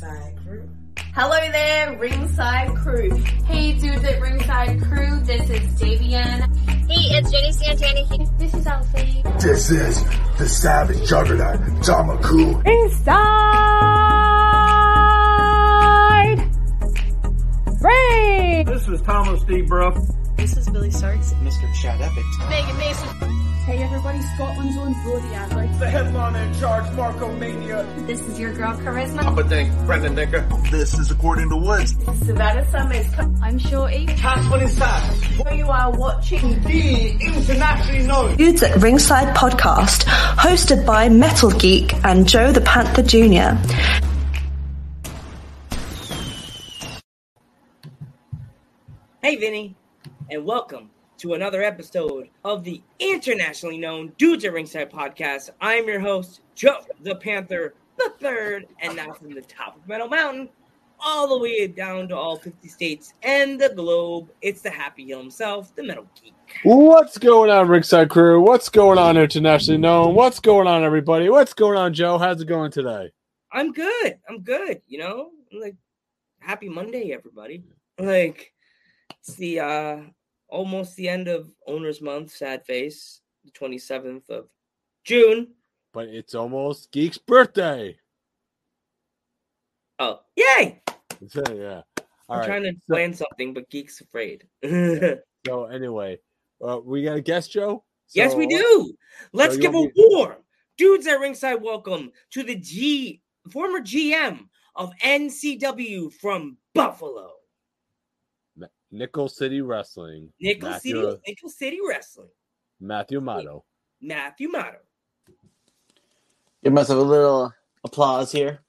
Ringside Crew. Hello there, Ringside Crew. Hey dudes at Ringside Crew, this is Davian. Hey, it's Jenny Santana. This is Alfie. This is the Savage Juggernaut, Damaku. Inside Ring! This is Thomas D. Bruff. This is Billy Starks. Mr. Chad Epic. Megan Mason. Hey everybody, Scotland's own Brody Adler. The headliner in charge, Marco Mania. This is your girl Charisma. Papa Dink, Brendan Dicker. This is According to Woods. Savannah Summers. I'm Shorty. Catherine inside. Where you are watching The internationally known. Dudes at Ringside podcast, hosted by Metal Geek and Joe the Panther Jr. Hey, Vinny, and welcome to another episode of the internationally known Dudes at Ringside podcast. I'm your host, Joe the Panther the Third, and now from the top of Metal Mountain, all the way down to all 50 states and the globe, it's the Happy himself, the Metal Geek. What's going on, Ringside Crew? What's going on, internationally known? What's going on, everybody? What's going on, Joe? How's it going today? I'm good. I'm good. You know, like happy Monday, everybody. Like it's the uh almost the end of owner's month, sad face, the 27th of June. But it's almost Geek's birthday. Oh, yay! Yeah. All I'm right. trying to So- plan something, but Geek's afraid. So, anyway, uh, we got a guest, Joe? Yes, we do. Let's you give a want warm dudes at ringside welcome to the G former GM of NCW from Buffalo, Nickel City Wrestling. Nickel Matthew, City, Nickel City Wrestling, Matthew Amato. Matthew Amato. Give myself a little applause here.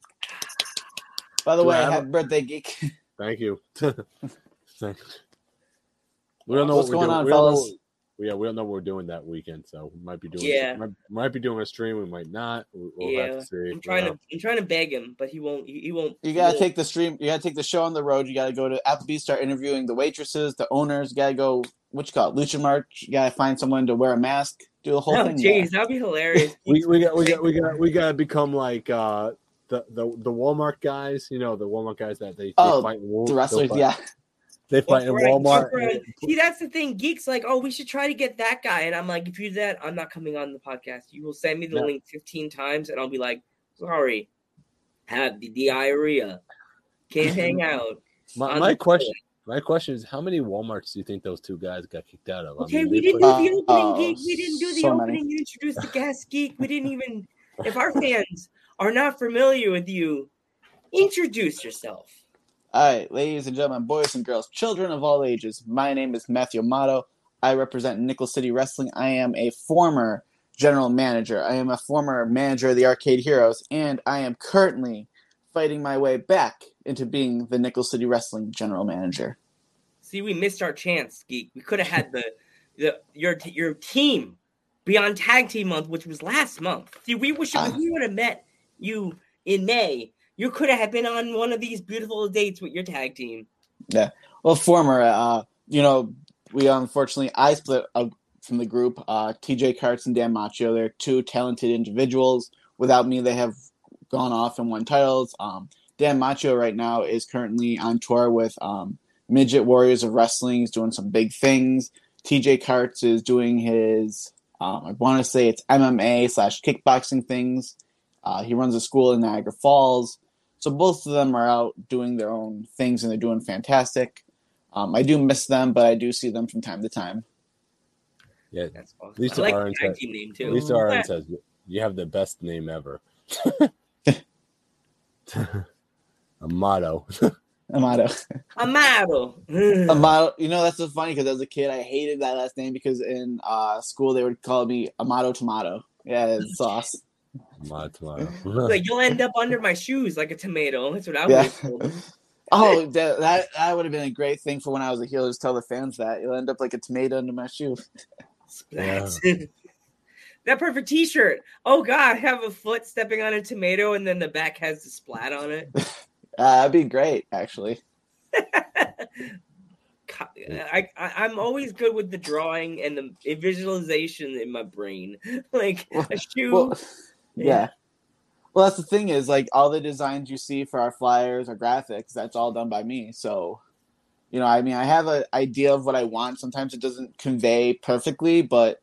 By the Do I way, have happy a- birthday, geek. Thank you. Thank We don't know What's what going doing. on, we don't know fellas? What- yeah, we don't know what we're doing that weekend, so we might be doing. Yeah. might, might be doing a stream. We might not. We- We'll yeah, have to see. I'm trying Yeah. to I'm trying to beg him, but he won't. He, he won't. You gotta won't. take the stream. You gotta take the show on the road. You gotta go to Applebee's, start interviewing the waitresses, the owners. You gotta go. What you call it? Lucha March. You gotta find someone to wear a mask. Do the whole Oh, thing. jeez, that'd be hilarious. we we got we got we got we got to become like uh the the the Walmart guys. You know the Walmart guys that they, they Oh, fight in The wrestlers. Yeah. They fight in right, Walmart. right. See, that's the thing. Geeks like, oh, we should try to get that guy, and I'm like, if you do that, I'm not coming on the podcast. You will send me the No. link 15 times, and I'll be like, sorry, have the diarrhea, can't hang out. My, my question my question is how many WalMarts do you think those two guys got kicked out of? I Okay, mean, we didn't put- do the opening, Oh, geek. We didn't do the so opening. many. You introduced the guest, geek. We didn't even. If our fans are not familiar with you, introduce yourself. All right, ladies and gentlemen, boys and girls, children of all ages. My name is Matthew Amato. I represent Nickel City Wrestling. I am a former general manager. I am a former manager of the Arcade Heroes, and I am currently fighting my way back into being the Nickel City Wrestling general manager. See, we missed our chance, geek. We could have had the, the your your team be on tag team month, which was last month. See, we wish Ah. we would have met you in May, you could have been on one of these beautiful dates with your tag team. Yeah. Well, former, uh, you know, we unfortunately I split from the group. Uh, TJ Karts and Dan Macho, they're two talented individuals. Without me, they have gone off and won titles. Um, Dan Macho right now is currently on tour with um, Midget Warriors of Wrestling. He's doing some big things. TJ Karts is doing his, um, I want to say it's MMA slash kickboxing things. Uh, he runs a school in Niagara Falls. So both of them are out doing their own things and they're doing fantastic. Um, I do miss them, but I do see them from time to time. yeah, That's awesome. Lisa I like Arns the team name too. Lisa Arn says you have the best name ever. a motto. Amato. Amato. Amato. You know, that's so funny because as a kid, I hated that last name because in uh, school they would call me Amato Tomato. Yeah, it's sauce. Motto, tomato. like you'll end up under my shoes like a tomato. That's what I would Yeah. have. Oh, that that, that would have been a great thing for when I was a heel. Just tell the fans that you'll end up like a tomato under my shoe. Splat. that perfect T-shirt. Oh God, have a foot stepping on a tomato, and then the back has the splat on it. Uh, that'd be great, actually. I, I I'm always good with the drawing and the visualization in my brain, like a shoe. Well, yeah. Well, that's the thing is like all the designs you see for our flyers or graphics, that's all done by me. So, you know, I mean, I have an idea of what I want. Sometimes it doesn't convey perfectly, but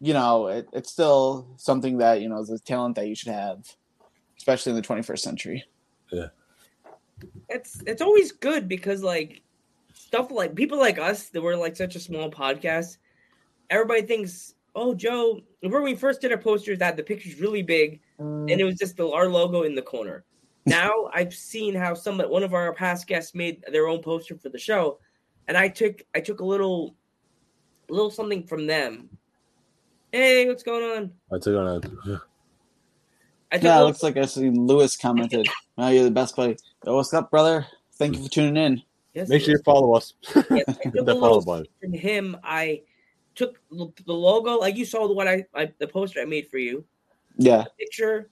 you know, it, it's still something that you know is a talent that you should have, especially in the 21st century. Yeah. it's it's always good because like stuff like people like us that were like such a small podcast, everybody thinks, oh Joe, remember when we first did our posters that the picture's really big and it was just the, our logo in the corner. Now I've seen how some one of our past guests made their own poster for the show, and I took I took a little little something from them. Hey, what's going on? What's going on? I took Yeah, it little- looks like I see Lewis commented. Oh, you're the best buddy. Yo, what's up, brother? Thank you for tuning in. yes, Make sure you follow us. Yes, I took a little follow button. from him. I took the logo, like you saw the what I, I the poster I made for you. Yeah, Picture,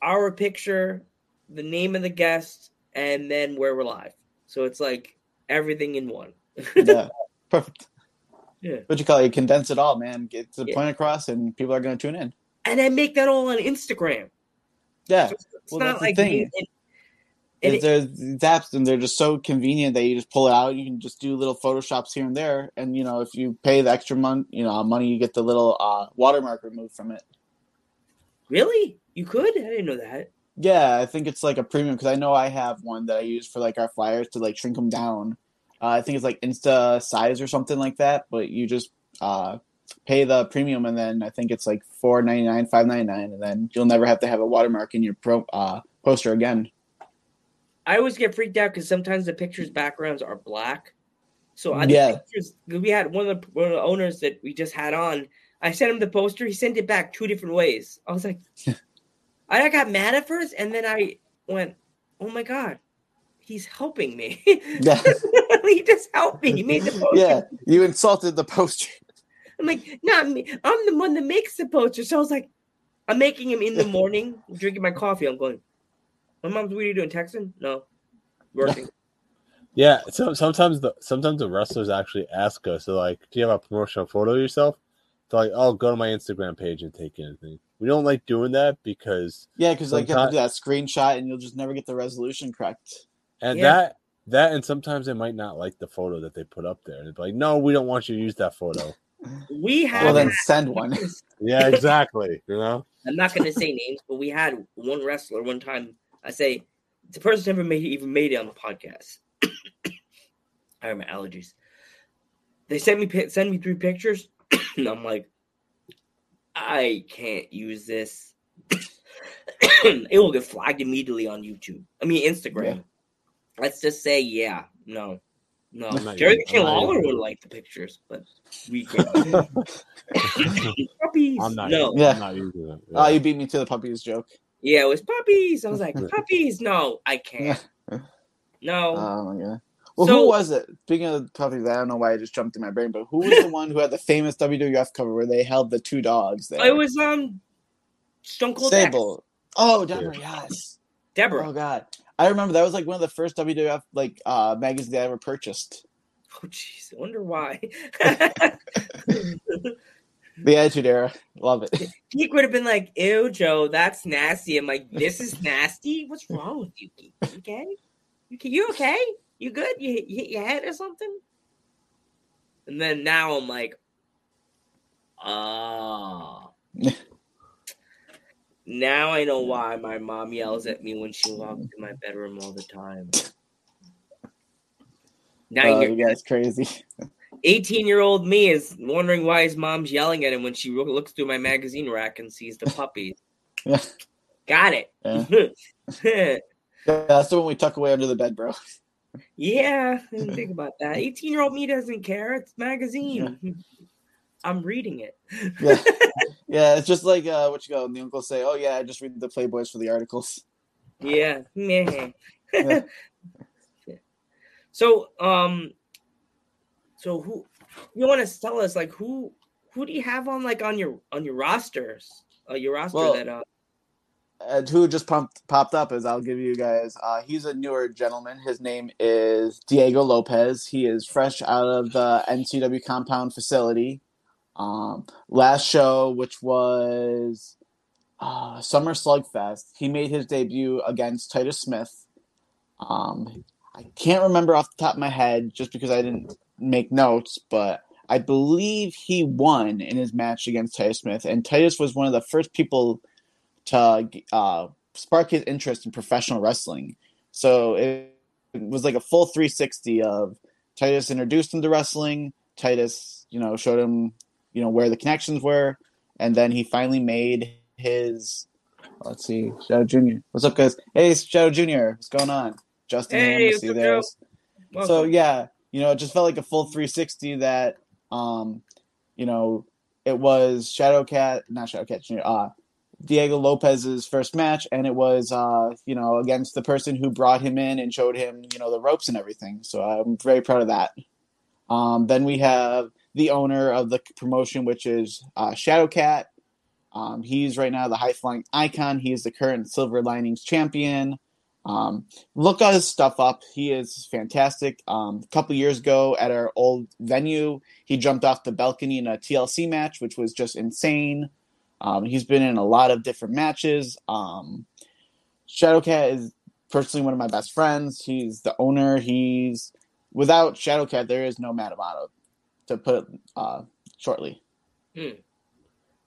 our picture, the name of the guest, and then where we're live. So it's like everything in one. yeah, perfect. Yeah. What you call it? You condense it all, man. Get the Yeah. point across, and people are going to tune in. and I make that all on Instagram. Yeah, So it's Well, not like thing. me- and- and Is it- there's these apps and they're just so convenient that you just pull it out. You can just do little photoshops here and there, and you know if you pay the extra money, you know money, you get the little uh, watermark removed from it. really, you could? I didn't know that. Yeah, I think it's like a premium because I know I have one that I use for like our flyers to like shrink them down. Uh, I think it's like Insta size or something like that, but you just uh, pay the premium and then I think it's like four ninety nine, five ninety nine, and then you'll never have to have a watermark in your pro uh, poster again. I always get freaked out because sometimes the pictures' backgrounds are black. So on Yeah. pictures, we had one of the one of the owners that we just had on. I sent him the poster. He sent it back two different ways. I was like, I got mad at first, and then I went, "Oh my god, he's helping me. Yeah, he just helped me. He made the poster. yeah, you insulted the poster. I'm like, not me. I'm the one that makes the poster. So I was like, I'm making him in the morning, drinking my coffee. I'm going. My mom's, what are you doing? Texting? No, working. Yeah, so sometimes the sometimes the wrestlers actually ask us, they're like, "Do you have a promotional photo of yourself?" They're like, "Oh, go to my Instagram page and take anything." We don't like doing that because Yeah, because like you have to do that screenshot and you'll just never get the resolution correct. and Yeah. that that and sometimes they might not like the photo that they put up there. And they're like, "No, we don't want you to use that photo." We have. Well, then send one. yeah, exactly. You know. I'm not going to say names, but we had one wrestler one time. I say the person never made even made it on the podcast. I have my allergies. They sent me send me three pictures, and I'm like, I can't use this. it will get flagged immediately on YouTube. I mean Instagram. Let's just say, yeah, no, no. I'm not Jerry using- King Lawler would like the pictures, but we can't. Puppies. I'm not. No. Yeah. I'm not using it. Oh, you beat me to the puppies joke. Yeah, it was puppies. I was like, puppies. No, I can't. No. Oh my god. Well, So- who was it? Speaking of puppies, I don't know why it just jumped in my brain, but who was the one who had the famous WWF cover where they held the two dogs there? it was um Stone Cold X. Oh, Debra, yes. Debra. Oh god, I remember that was like one of the first WWF like uh magazines I ever purchased. Oh jeez, I wonder why. The Attitude Era, love it. Geek would have been like, "Ew, Joe, that's nasty." I'm like, "This is nasty. What's wrong with you, Geek? You okay? You okay? You okay? You good? You hit, you hit your head or something?" And then now I'm like, "Ah." now I know why my mom yells at me when she walks in my bedroom all the time. Now Oh, you're you guys crazy. 18 year old me is wondering why his mom's yelling at him when she looks through my magazine rack and sees the puppies. Yeah. Got it. Yeah. Yeah, that's the one we tuck away under the bed, bro. yeah, I didn't think about that. 18 year old me doesn't care. It's magazine. I'm reading it. Yeah, yeah. It's just like uh, what you go. And the uncle say, "Oh yeah, I just read the Playboys for the articles." Yeah. Yeah. So, um, so who you want to tell us? Like, who who do you have on like on your on your rosters? Uh, your roster Well, that uh, and who just pumped, popped up is I'll give you guys. Uh, he's a newer gentleman. His name is Diego Lopez. He is fresh out of the NCW compound facility. Um, last show, which was uh, Summer Slugfest. He made his debut against Titus Smith. Um, I can't remember off the top of my head just because I didn't make notes, but I believe he won in his match against Titus Smith. And Titus was one of the first people to uh, spark his interest in professional wrestling. So it, it was like a full 360 of Titus introduced him to wrestling. Titus, you know, showed him, you know, where the connections were, and then he finally made his. Let's see, Shadow Junior. What's up, guys? Hey, Shadow Junior. What's going on? Justin, Hey, what's see there. So yeah, you know, it just felt like a full 360 that, um, you know, it was Shadowcat, not Shadowcat Junior, uh, Diego Lopez's first match, and it was, uh, you know, against the person who brought him in and showed him, you know, the ropes and everything. So I'm very proud of that. Um, then we have the owner of the promotion, which is uh, Shadowcat. Um, he's right now the high flying icon. He is the current Silver Linings champion. Um, look all his stuff up. He is fantastic. Um, a couple years ago at our old venue, he jumped off the balcony in a TLC match, which was just insane. Um, he's been in a lot of different matches. Um, Shadowcat is personally one of my best friends. He's the owner. He's without Shadowcat, there is no Matt Amato, to put it uh, shortly. Hmm.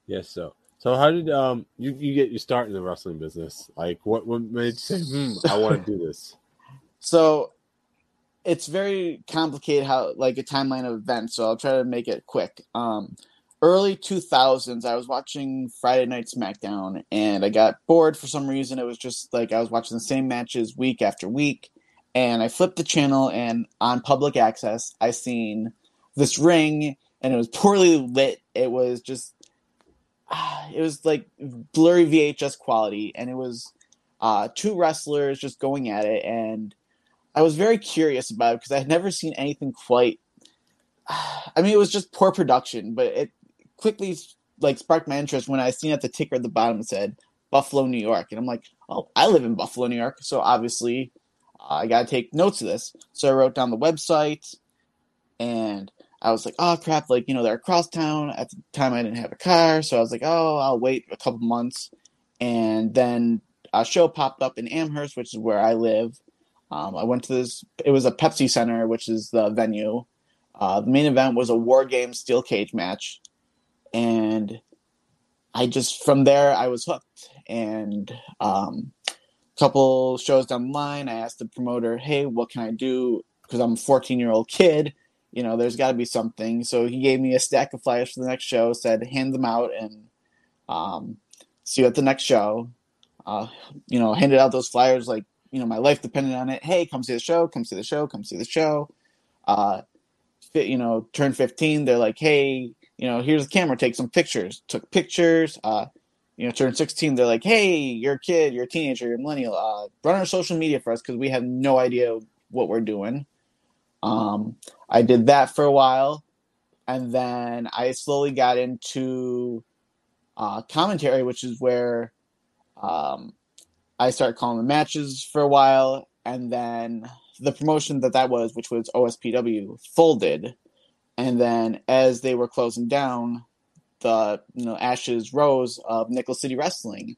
Yes, so so how did um you, you get your start in the wrestling business? Like what what made you say, hmm, I want to do this? So it's very complicated how like a timeline of events. So I'll try to make it quick. Um, early 2000s, I was watching Friday Night SmackDown and I got bored for some reason. It was just like I was watching the same matches week after week. And I flipped the channel and on public access, I seen this ring and it was poorly lit. It was just, it was like blurry VHS quality. And it was uh, two wrestlers just going at it. And I was very curious about it because I had never seen anything quite. I mean, it was just poor production, but it quickly like sparked my interest when I seen at the ticker at the bottom it said Buffalo, New York, and I'm like, oh, I live in Buffalo, New York, so obviously uh, I got to take notes of this. So I wrote down the website, and I was like, oh crap, like you know they're across town. At the time, I didn't have a car, so I was like, oh, I'll wait a couple months, and then a show popped up in Amherst, which is where I live. Um, I went to this. It was a Pepsi Center, which is the venue. Uh, the main event was a War Games steel cage match, and I just from there I was hooked. And um, a couple shows down the line, I asked the promoter, "Hey, what can I do?" Because I'm a 14 year old kid. You know, there's got to be something. So he gave me a stack of flyers for the next show. Said, "Hand them out and um, see you at the next show." Uh, you know, handed out those flyers like you know my life depended on it. Hey, come see the show. Come see the show. Come see the show. Uh, you know, turn 15. They're like, hey, you know, here's the camera. Take some pictures. Took pictures. Uh, you know, turn 16. They're like, hey, you're a kid. You're a teenager. You're a millennial. Uh, run our social media for us because we have no idea what we're doing. Um, I did that for a while, and then I slowly got into uh, commentary, which is where um, I started calling the matches for a while, and then the promotion that that was, which was OSPW, folded, and then as they were closing down, the you know ashes rose of Nickel City Wrestling,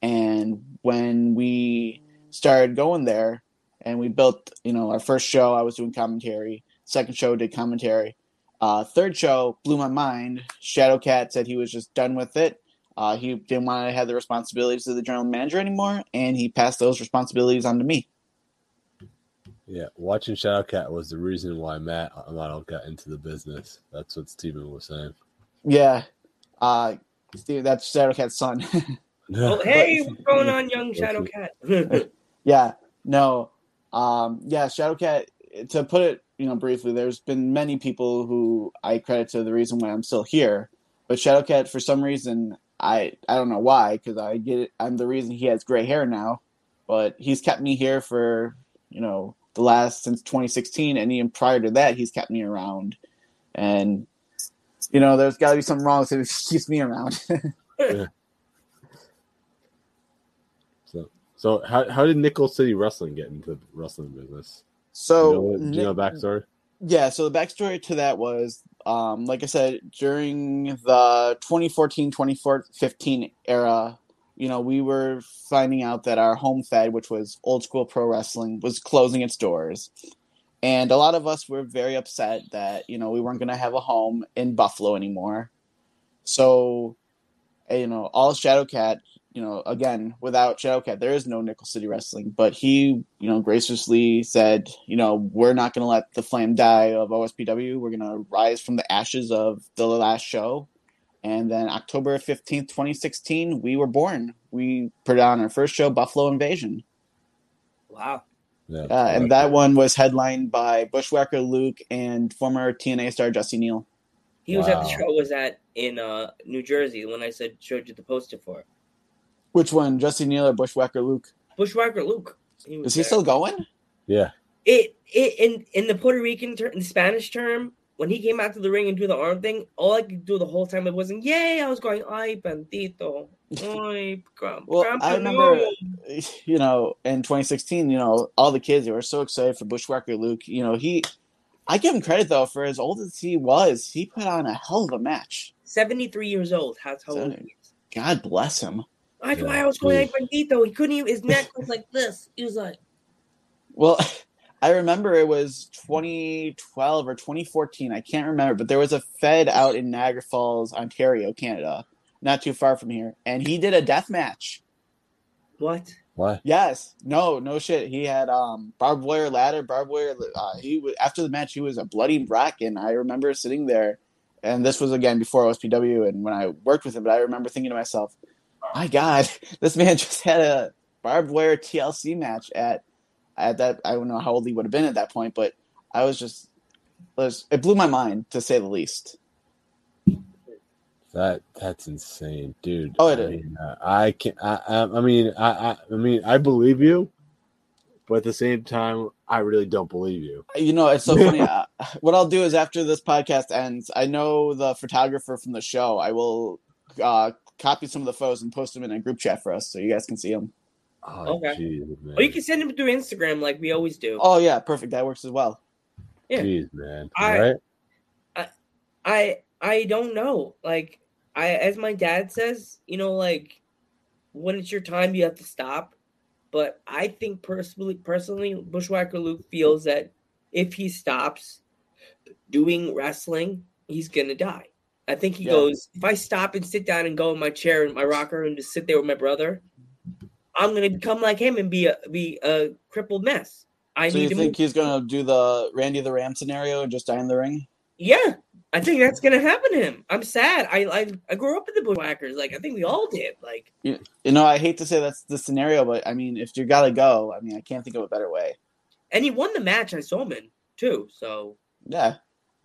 and when we started going there, and we built you know our first show, I was doing commentary. Second show did commentary. Uh, third show blew my mind. Shadowcat said he was just done with it. Uh, he didn't want to have the responsibilities of the general manager anymore, and he passed those responsibilities on to me. Yeah, watching Shadowcat was the reason why Matt Amato got into the business. That's what Steven was saying. Yeah, uh, Steve, that's Shadowcat's son. Oh, hey, what's going on, young Shadowcat? yeah, no, um, yeah, Shadowcat. To put it, you know, briefly, there's been many people who I credit to the reason why I'm still here, but Shadowcat, for some reason, I I don't know why, because I get it. I'm the reason he has gray hair now, but he's kept me here for you know the last since 2016, and even prior to that, he's kept me around, and you know, there's got to be something wrong with him if he keeps me around. yeah. So, so how how did Nickel City Wrestling get into the wrestling business? So, you know, you know backstory? Yeah, so the backstory to that was, um, like I said, during the 2014 2015 era, you know, we were finding out that our home fed, which was old school pro wrestling, was closing its doors. And a lot of us were very upset that, you know, we weren't going to have a home in Buffalo anymore. So, you know, all Shadowcat, you know, again, without Shadowcat, there is no Nickel City Wrestling. But he, you know, graciously said, you know, we're not going to let the flame die of OSPW. We're going to rise from the ashes of the last show. And then October 15th, 2016, we were born. We put on our first show, Buffalo Invasion. Wow. Yeah, Uh, and that one was headlined by Bushwhacker Luke and former TNA star Jesse Neal. He was at the show was at in uh, New Jersey when I said showed you the poster for Which one, Jesse Neal or Bushwhacker Luke? Bushwhacker Luke. He was Is he there. still going? yeah. it it in in the Puerto Rican term, the Spanish term, when he came out to the ring and do the arm thing, all I could do the whole time it wasn't yay. I was going ay bendito, ay gram- Well, I remember, campeón." you know, in 2016, you know, all the kids they were so excited for Bushwhacker Luke. You know, he, I give him credit though for as old as he was, he put on a hell of a match. seventy three years old. How how old So- he? God bless him. That's Yeah, why I was going ay geez. bendito. He couldn't even. His neck was like this. He was like, Well, I remember it was 2012 or 2014. I can't remember, but there was a Fed out in Niagara Falls, Ontario, Canada, not too far from here, and he did a death match. what? Why? Yes, no, no shit. He had um barbed wire ladder, barbed wire. Uh, he was after the match. He was a bloody wreck, and I remember sitting there, and this was again before OSPW, and when I worked with him. But I remember thinking to myself, "My God, this man just had a barbed wire TLC match at at that. I don't know how old he would have been at that point, but I was just it blew my mind to say the least. That that's insane, dude. Oh, it I is. mean, uh, I can I, I I mean I, I I mean I believe you, but at the same time I really don't believe you. You know, it's so funny. uh, what I'll do is after this podcast ends, I know the photographer from the show. I will uh, copy some of the photos and post them in a group chat for us, so you guys can see them. Oh, Okay. jeez, man. Or you can send them through Instagram like we always do. Oh yeah, perfect. That works as well. Yeah. Jeez, man. I- right? I I don't know. Like I as my dad says, you know, like when it's your time you have to stop. But I think personally personally Bushwhacker Luke feels that if he stops doing wrestling, he's gonna die. I think he Yeah. goes, if I stop and sit down and go in my chair in my rocker and just sit there with my brother, I'm gonna become like him and be a be a crippled mess. I so you to think move. he's gonna do the Randy the Ram scenario and just die in the ring? Yeah, I think that's gonna happen to him. I'm sad. I I, I grew up in the Bushwhackers. Like I think we all did. Like You, you know, I hate to say that's the scenario, but I mean, if you gotta go, I mean, I can't think of a better way. and he won the match I saw him in too. So Yeah.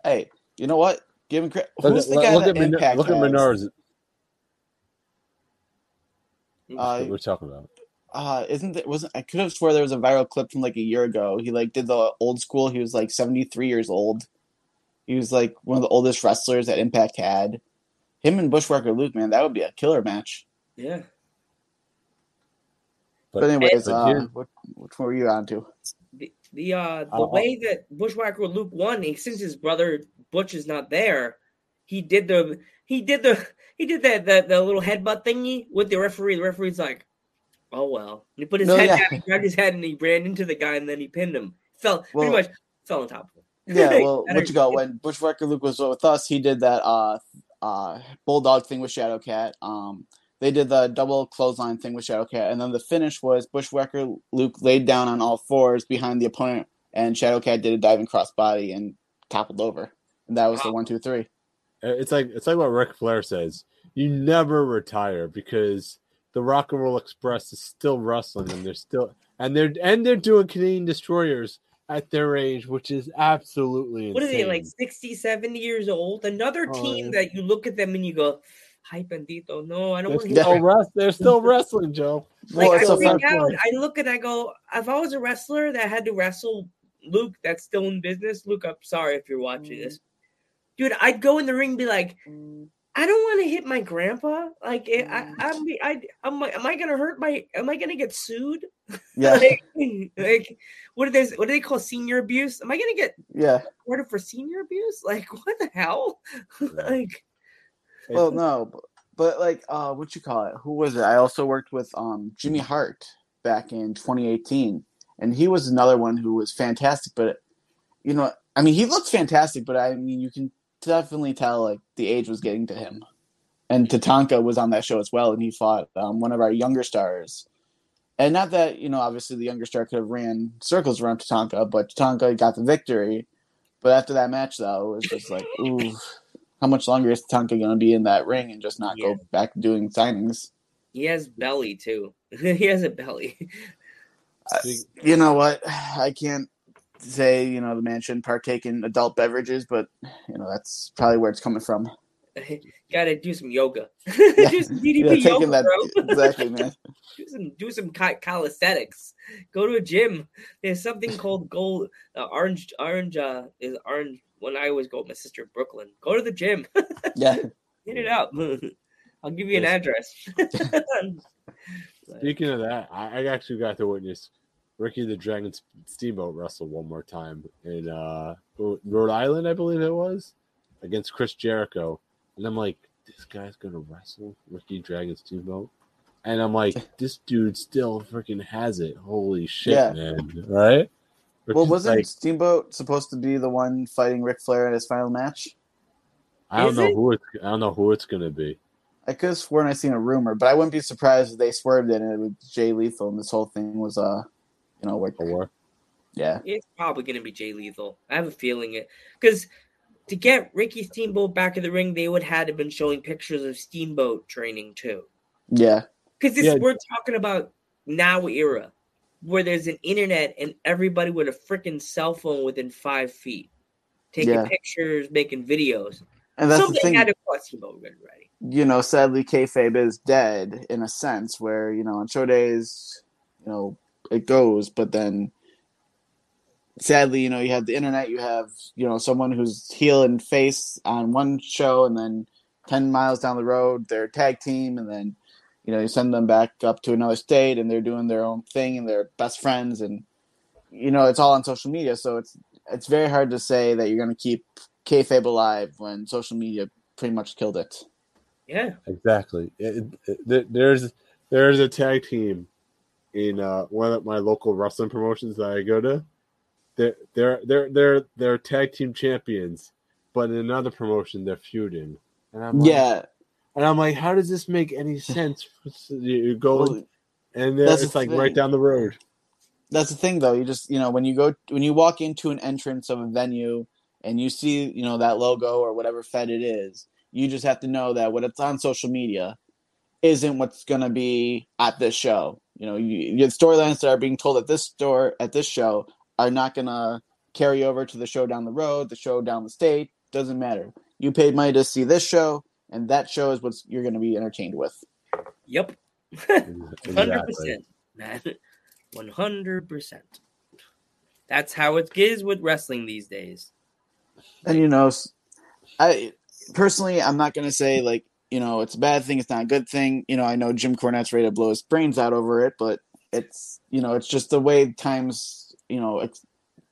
Hey, you know what? Give him credit. Who's at, the guy look, that at Min- Impact look at? Menards. Uh, what we're talking about. uh isn't it wasn't I could have swore there was a viral clip from like a year ago. He like did the old school, he was like 73 years old. He was like one of the oldest wrestlers that Impact had. Him and Bushwhacker Luke, man, that would be a killer match. yeah, But, anyways, but uh, what which one were you on to? the the uh the Uh, way that Bushwhacker Luke won, since his brother Butch is not there, he did the he did the he did that the, the little headbutt thingy with the referee. The referee's like, oh well. And he put his No, head yeah. down, he grabbed his head, and he ran into the guy, and then he pinned him. Fell Well- pretty much fell on top of him. Yeah, well, what you got go when Bushwhacker Luke was with us, he did that uh uh bulldog thing with Shadowcat. Um they did the double clothesline thing with Shadowcat, and then the finish was Bushwhacker Luke laid down on all fours behind the opponent, and Shadowcat did a diving crossbody and toppled over. And that was the one, two, three. Uh, It's like it's like what Ric Flair says. You never retire because the Rock and Roll Express is still wrestling and they're still and they're and they're doing Canadian destroyers at their age, which is absolutely insane. what are they like 60 70 years old another Oh, team yeah. that you look at them and you go hi bendito, no i don't They're want to still, hear wrest- they're still wrestling, Joe. like Well, I it's so freak fun. out. I look and I go, if I was a wrestler that had to wrestle Luke, that's still in business. Luke, I'm sorry if you're watching this, dude. I'd go in the ring and be like, I don't want to hit my grandpa. Like, I, I, I'm, I, am am I gonna hurt my? Am I gonna get sued? Yeah, like, like, what do they, what do they call senior abuse? Am I gonna get yeah. ordered for senior abuse? Like, what the hell? like, Well, no, but but like, uh, what you call it? Who was it? I also worked with um Jimmy Hart back in 2018, and he was another one who was fantastic. But you know, I mean, he looked fantastic, but I mean, you can definitely tell like the age was getting to him. And Tatanka was on that show as well, and he fought um, one of our younger stars. And not that you know, obviously the younger star could have ran circles around Tatanka, but Tatanka got the victory. But after that match, though, it was just like, ooh, how much longer is Tatanka going to be in that ring and just not Yeah. go back doing signings? He has belly too. he has a belly. You know what? I can't say you know the man shouldn't partake in adult beverages, but you know that's probably where it's coming from. Got to do some yoga. Yeah. do some Yeah, DDP yoga, taking that bro. exactly, man. do some do some ca- calisthenics. Go to a gym. There's something called gold uh, orange orange uh is orange when I always go with my sister in Brooklyn. Go to the gym. Yeah, Get it up. I'll give you an address. Speaking of that, I, I actually got to witness Ricky the Dragon Steamboat wrestle one more time in uh, Rhode Island, I believe it was, against Chris Jericho. And I'm like, this guy's gonna wrestle Ricky Dragon Steamboat, and I'm like, this dude still freaking has it. Holy shit, Yeah. man! Right? Well, wasn't like, Steamboat supposed to be the one fighting Ric Flair in his final match? I don't Is know it? who it's I don't know who it's gonna be. I could have sworn I seen a rumor, but I wouldn't be surprised if they swerved it and it was Jay Lethal and this whole thing was uh, you know, like Or yeah, it's probably gonna be Jay Lethal. I have a feeling it because to get Ricky Steamboat back in the ring, they would have been showing pictures of Steamboat training too. yeah, Because Yeah. we're talking about now era where there's an internet and everybody with a freaking cell phone within five feet, taking Yeah. pictures, making videos. and that's so the they thing. had to call Steamboat ready. ready. you know, sadly, kayfabe is dead in a sense, where you know on show days, you know, it goes, but then sadly, you know, you have the internet, you have you know someone who's heel and face on one show, and then ten miles down the road, they're a tag team, and then you know you send them back up to another state, and they're doing their own thing, and they're best friends, and you know it's all on social media, so it's it's very hard to say that you're going to keep kayfabe alive when social media pretty much killed it. Yeah. Exactly. It, it, there's there's a tag team in uh, one of my local wrestling promotions that I go to. They're they're they're they're they're tag team champions, but in another promotion they're feuding. And I'm like, Yeah, and I'm like, how does this make any sense? You go and there, it's like right down the road. that's the thing though. You just you know when you go when you walk into an entrance of a venue and you see you know that logo or whatever fed it is, you just have to know that what it's on social media isn't what's going to be at this show. You know, you, the storylines that are being told at this store at this show are not going to carry over to the show down the road, the show down the state. Doesn't matter. You paid money to see this show, and that show is what you're going to be entertained with. Yep. hundred percent, man. One hundred percent. That's how it is with wrestling these days. and you know s- i personally i'm not going to say like you know it's a bad thing it's not a good thing you know i know jim cornette's ready to blow his brains out over it but it's you know it's just the way times you know it's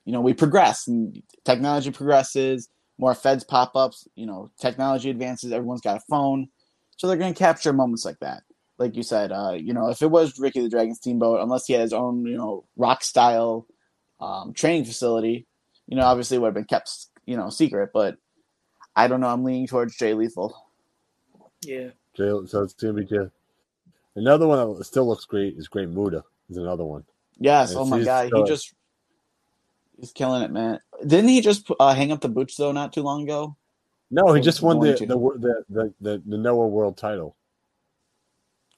you know we progress and technology progresses more feds pop ups you know technology advances everyone's got a phone so they're going to capture moments like that like you said uh you know if it was ricky the dragon steamboat unless he had his own you know rock style um, training facility you know, obviously would have been kept, you know, secret, but I don't know. I'm leaning towards Jay Lethal. Yeah. So it's gonna be good. Another one that still looks great is Great Muta. Is another one. Yes. Yes, oh my he's God. He just, he's killing it, man. Didn't he just uh, hang up the boots though not too long ago? No, he just won the the, the the the the Noah World title.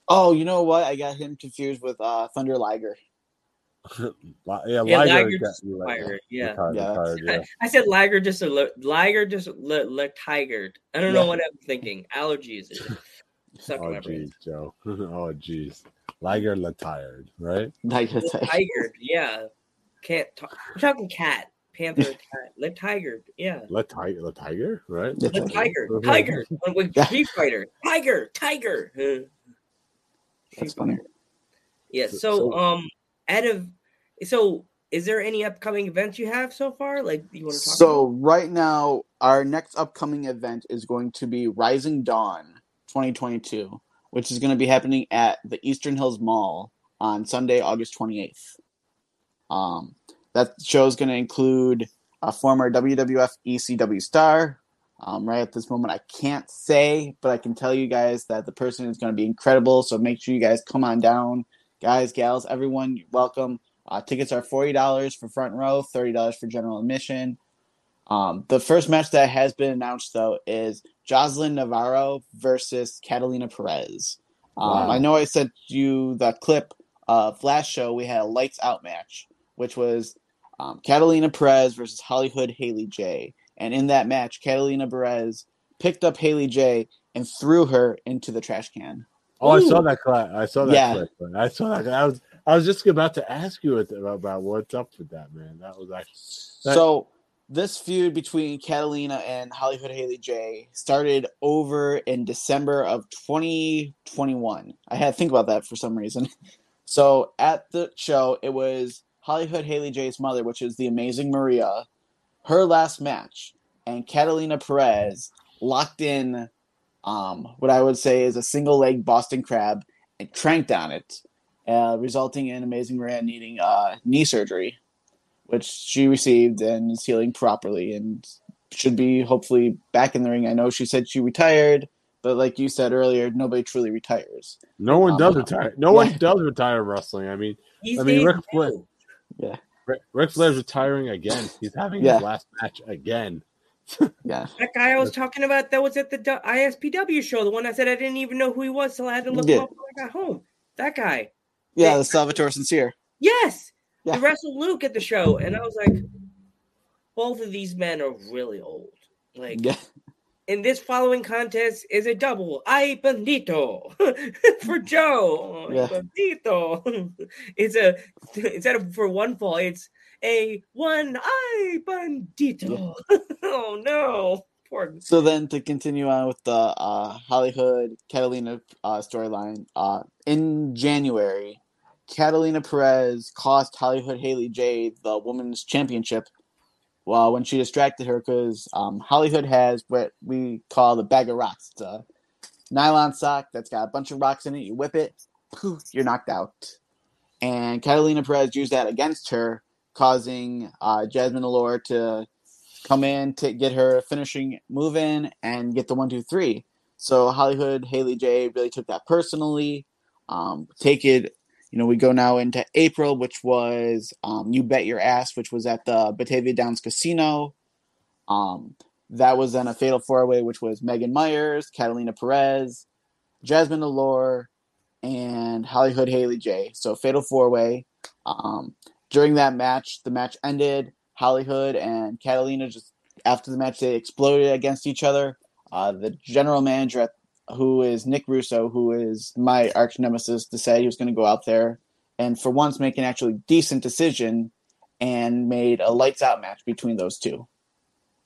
Oh, you know what? I got him confused with uh, Thunder Liger. Li- yeah, Yeah, Liger Liger got- just you're. Yeah. retired, Yeah. retired, yeah. I said Liger just a li- Liger just le, le tigered. I don't know what I'm thinking. Allergies. Suck Oh my jeez, Joe. oh jeez. Liger retired, right? Liger, Le tigered. Yeah. Can't talk. We're talking cat. Panther cat. Le tigered. Yeah. Le Tiger, Le Tiger, right? Le Le tiger. Tiger. With Yeah. Street Fighter. Tiger. Tiger. That's funny. Fighter. Yeah. So- So, so- um, out of so, is there any upcoming events you have so far? Like you want to talk? So right now, our next upcoming event is going to be Rising Dawn 2022, which is going to be happening at the Eastern Hills Mall on Sunday, August 28th. Um, that show is going to include a former WWF ECW star. Um, right at this moment, I can't say, but I can tell you guys that the person is going to be incredible. So make sure you guys come on down, guys, gals, everyone. Welcome. Uh, tickets are forty dollars for front row, thirty dollars for general admission. Um, the first match that has been announced though is Jocelyn Navarro versus Catalina Perez. Um, Wow. I know I sent you the clip of last show. We had a lights out match, which was um, Catalina Perez versus Hollywood Haley J. And in that match, Catalina Perez picked up Haley J and threw her into the trash can. Oh, I saw that clip. I saw that Yeah. clip. I saw that. I was I was just about to ask you about, about what's up with that, man. That was actually that- So this feud between Catalina and Hollywood Haley J started over in December of 2021. I had to think about that for some reason. So at the show, it was Hollywood Haley J's mother, which is the amazing Maria, her last match, and Catalina Perez locked in um, what I would say is a single leg Boston crab and cranked on it, uh, resulting in Amazing Maria needing uh, knee surgery which she received and is healing properly and should be hopefully back in the ring. I know she said she retired, but like you said earlier, nobody truly retires. no one Um, does retire. No yeah. one does retire wrestling. I mean, These I mean, days, Ric. Flair, Yeah, Ric, Ric Flair's retiring again. He's having Yeah. his last match again. yeah, That guy I was talking about that was at the ISPW show, the one I said I didn't even know who he was till I had to look Yeah. him up when I got home. That guy. yeah. The Salvatore Sincere. Yes. Yeah. He wrestled Luke at the show. And I was like, both of these men are really old. Like, Yeah, in this following contest is a double. Ay bandito for Joe. Yeah. bandito. It's a instead of for one fall, it's a one ay bandito. Oh no. Poor So then to continue on with the uh, Hollywood Catalina uh, storyline, uh, in January, Catalina Perez cost Hollywood Haley J the women's championship. Well, when she distracted her, because um, Hollywood has what we call the bag of rocks. It's a nylon sock that's got a bunch of rocks in it. You whip it, poof, you're knocked out. And Catalina Perez used that against her, causing uh, Jasmine Allure to come in to get her finishing move in and get the one, two, three. So Hollywood Haley J really took that personally. Um, take it, you know, we go now into April, which was um, You Bet Your Ass, which was at the Batavia Downs Casino. Um, that was then a fatal four way, which was Megan Myers, Catalina Perez, Jasmine Allure, and Hollywood Haley J. So fatal four way. Um, during that match, the match ended. Hollywood and Catalina just after the match they exploded against each other. Uh, the general manager, at, who is Nick Russo, who is my arch nemesis, decided he was going to go out there and for once make an actually decent decision and made a lights out match between those two,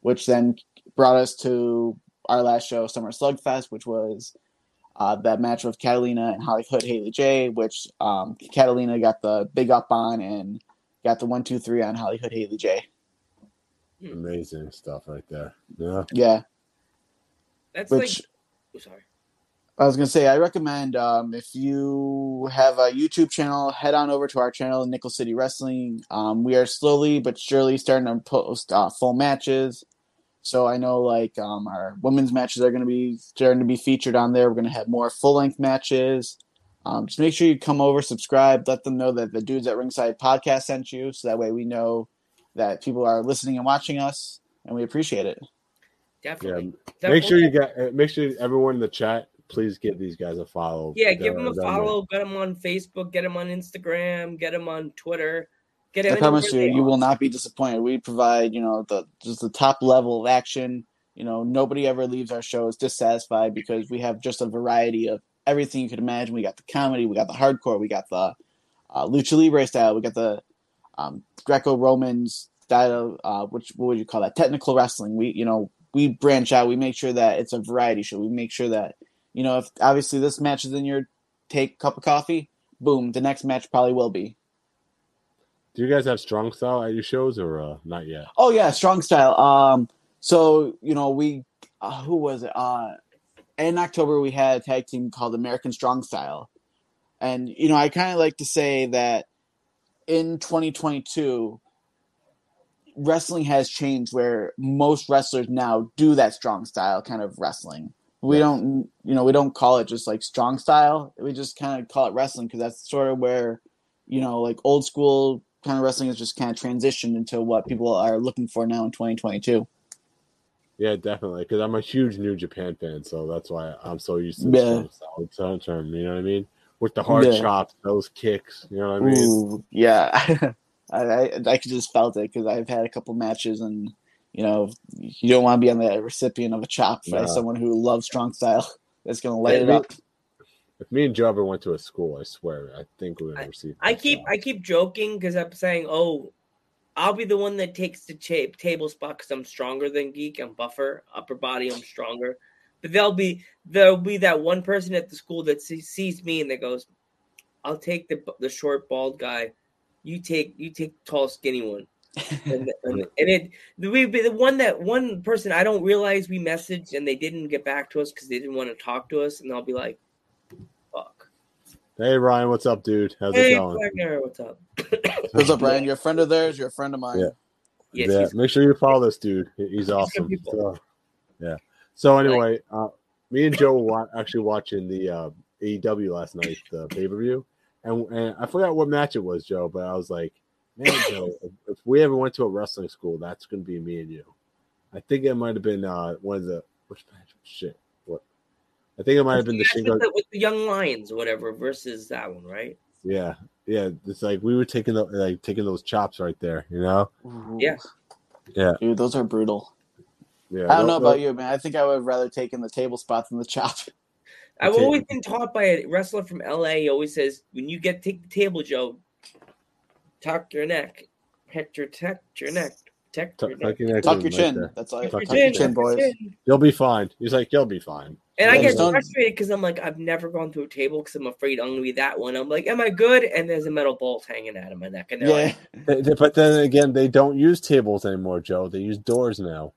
which then brought us to our last show, Summer Slugfest, which was uh, that match with Catalina and Hollywood Haley J, which um, Catalina got the big up on and got the one, two, three on Hollywood Haley J. Amazing stuff right there. Yeah. Yeah, That's which like oh, sorry. I was gonna say I recommend um, if you have a YouTube channel, head on over to our channel, Nickel City Wrestling. Um, we are slowly but surely starting to post uh, full matches. So I know like um, our women's matches are going to be starting to be featured on there. We're going to have more full length matches. Um, just make sure you come over, subscribe, let them know that the dudes at Ringside Podcast sent you, so that way we know that people are listening and watching us, and we appreciate it. Definitely. Yeah. Make sure you get. uh, Make sure everyone in the chat please give these guys a follow. Yeah, give them a they're follow. Get them on Facebook. Get them on Instagram. Get them on Twitter. Get I promise you, you are. will not be disappointed. We provide, you know, the just the top level of action. You know, nobody ever leaves our shows dissatisfied because we have just a variety of everything you could imagine. We got the comedy, we got the hardcore, we got the uh, lucha libre style, we got the um, Greco-Roman style, uh, which what would you call that? Technical wrestling. We, you know, we branch out. We make sure that it's a variety show. We make sure that, you know, if obviously this match is in your take cup of coffee, boom, the next match probably will be. Do you guys have strong style at your shows or uh, not yet? Oh yeah, strong style. Um, so you know we, uh, who was it? Uh, in October we had a tag team called American Strong Style, and you know I kind of like to say that in 2022 wrestling has changed where most wrestlers now do that strong style kind of wrestling. We don't, you know, we don't call it just like strong style. We just kind of call it wrestling because that's sort of where, you know, like old school kind of wrestling has just kind of transitioned into what people are looking for now in 2022. Yeah, definitely. Because I'm a huge New Japan fan, so that's why I'm so used to Yeah. the solid sound term. You know what I mean? With the hard Yeah. chops, those kicks. You know what I mean? Ooh, yeah. I, I I could just felt it because I've had a couple matches and you know you don't want to be on the recipient of a chop by No. someone who loves strong style that's going to light Yeah, it up. If me and Joe ever went to a school, I swear, I think we would receive. I keep I keep joking because I'm saying, oh, I'll be the one that takes the cha- table spot because I'm stronger than Geek. I'm buffer, upper body. I'm stronger. But there'll be there'll be that one person at the school that see, sees me and that goes, "I'll take the the short bald guy. You take you take the tall skinny one." and, and, and it we the one that one person I don't realize we messaged and they didn't get back to us because they didn't want to talk to us and I'll be like. Hey Ryan, what's up, dude? How's Hey, it going? Wagner, what's up? What's up, Brian? You're a friend of theirs. You're a friend of mine. Yeah. Yes, yeah, make sure you follow this dude. He's awesome. So, yeah. So anyway, uh, me and Joe were actually watching the uh, AEW last night, the pay per view, and, and I forgot what match it was, Joe. But I was like, man, Joe, if, if we ever went to a wrestling school, that's going to be me and you. I think it might have been uh, one of the which match? Shit, what? I think it might have been the That's single. with, the, with the young lions or whatever versus that one, right? Yeah, yeah. It's like we were taking the like taking those chops right there, you know. Yeah. Yeah. Dude, those are brutal. Yeah, I don't know about you, man. I think I would have rather taken the table spot than the chop. I've Okay. always been taught by a wrestler from LA. He always says, when you get take the table, Joe, tuck your neck, protect your tuck your neck, protect Tuck- your tuck neck. your neck Tuck your chin. there. That's all. Tuck Tuck your your chin, chin, boys. chin. You'll be fine. He's like, you'll be fine. And I get frustrated because I'm like, I've never gone through a table because I'm afraid I'm gonna be that one. I'm like, am I good? And there's a metal bolt hanging out of my neck, and they're Yeah. like, They- they- But then again, they don't use tables anymore, Joe. They use doors now.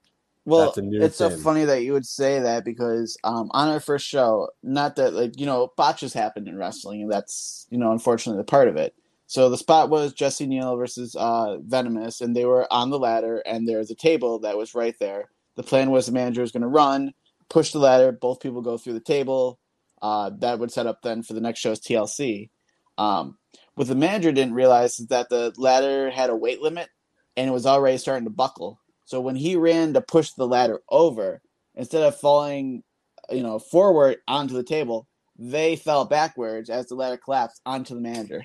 Well, That's a new it's so funny that you would say that because um, on our first show, not that like you know botches happened in wrestling, and that's you know unfortunately the part of it. So the spot was Jesse Neal versus uh, Venomous, and they were on the ladder, and there's a table that was right there. The plan was the manager was going to run, push the ladder, both people go through the table. Uh, that would set up then for the next show's TLC. Um, what the manager didn't realize is that the ladder had a weight limit, and it was already starting to buckle. So when he ran to push the ladder over, instead of falling, you know, forward onto the table, they fell backwards as the ladder collapsed onto the manager.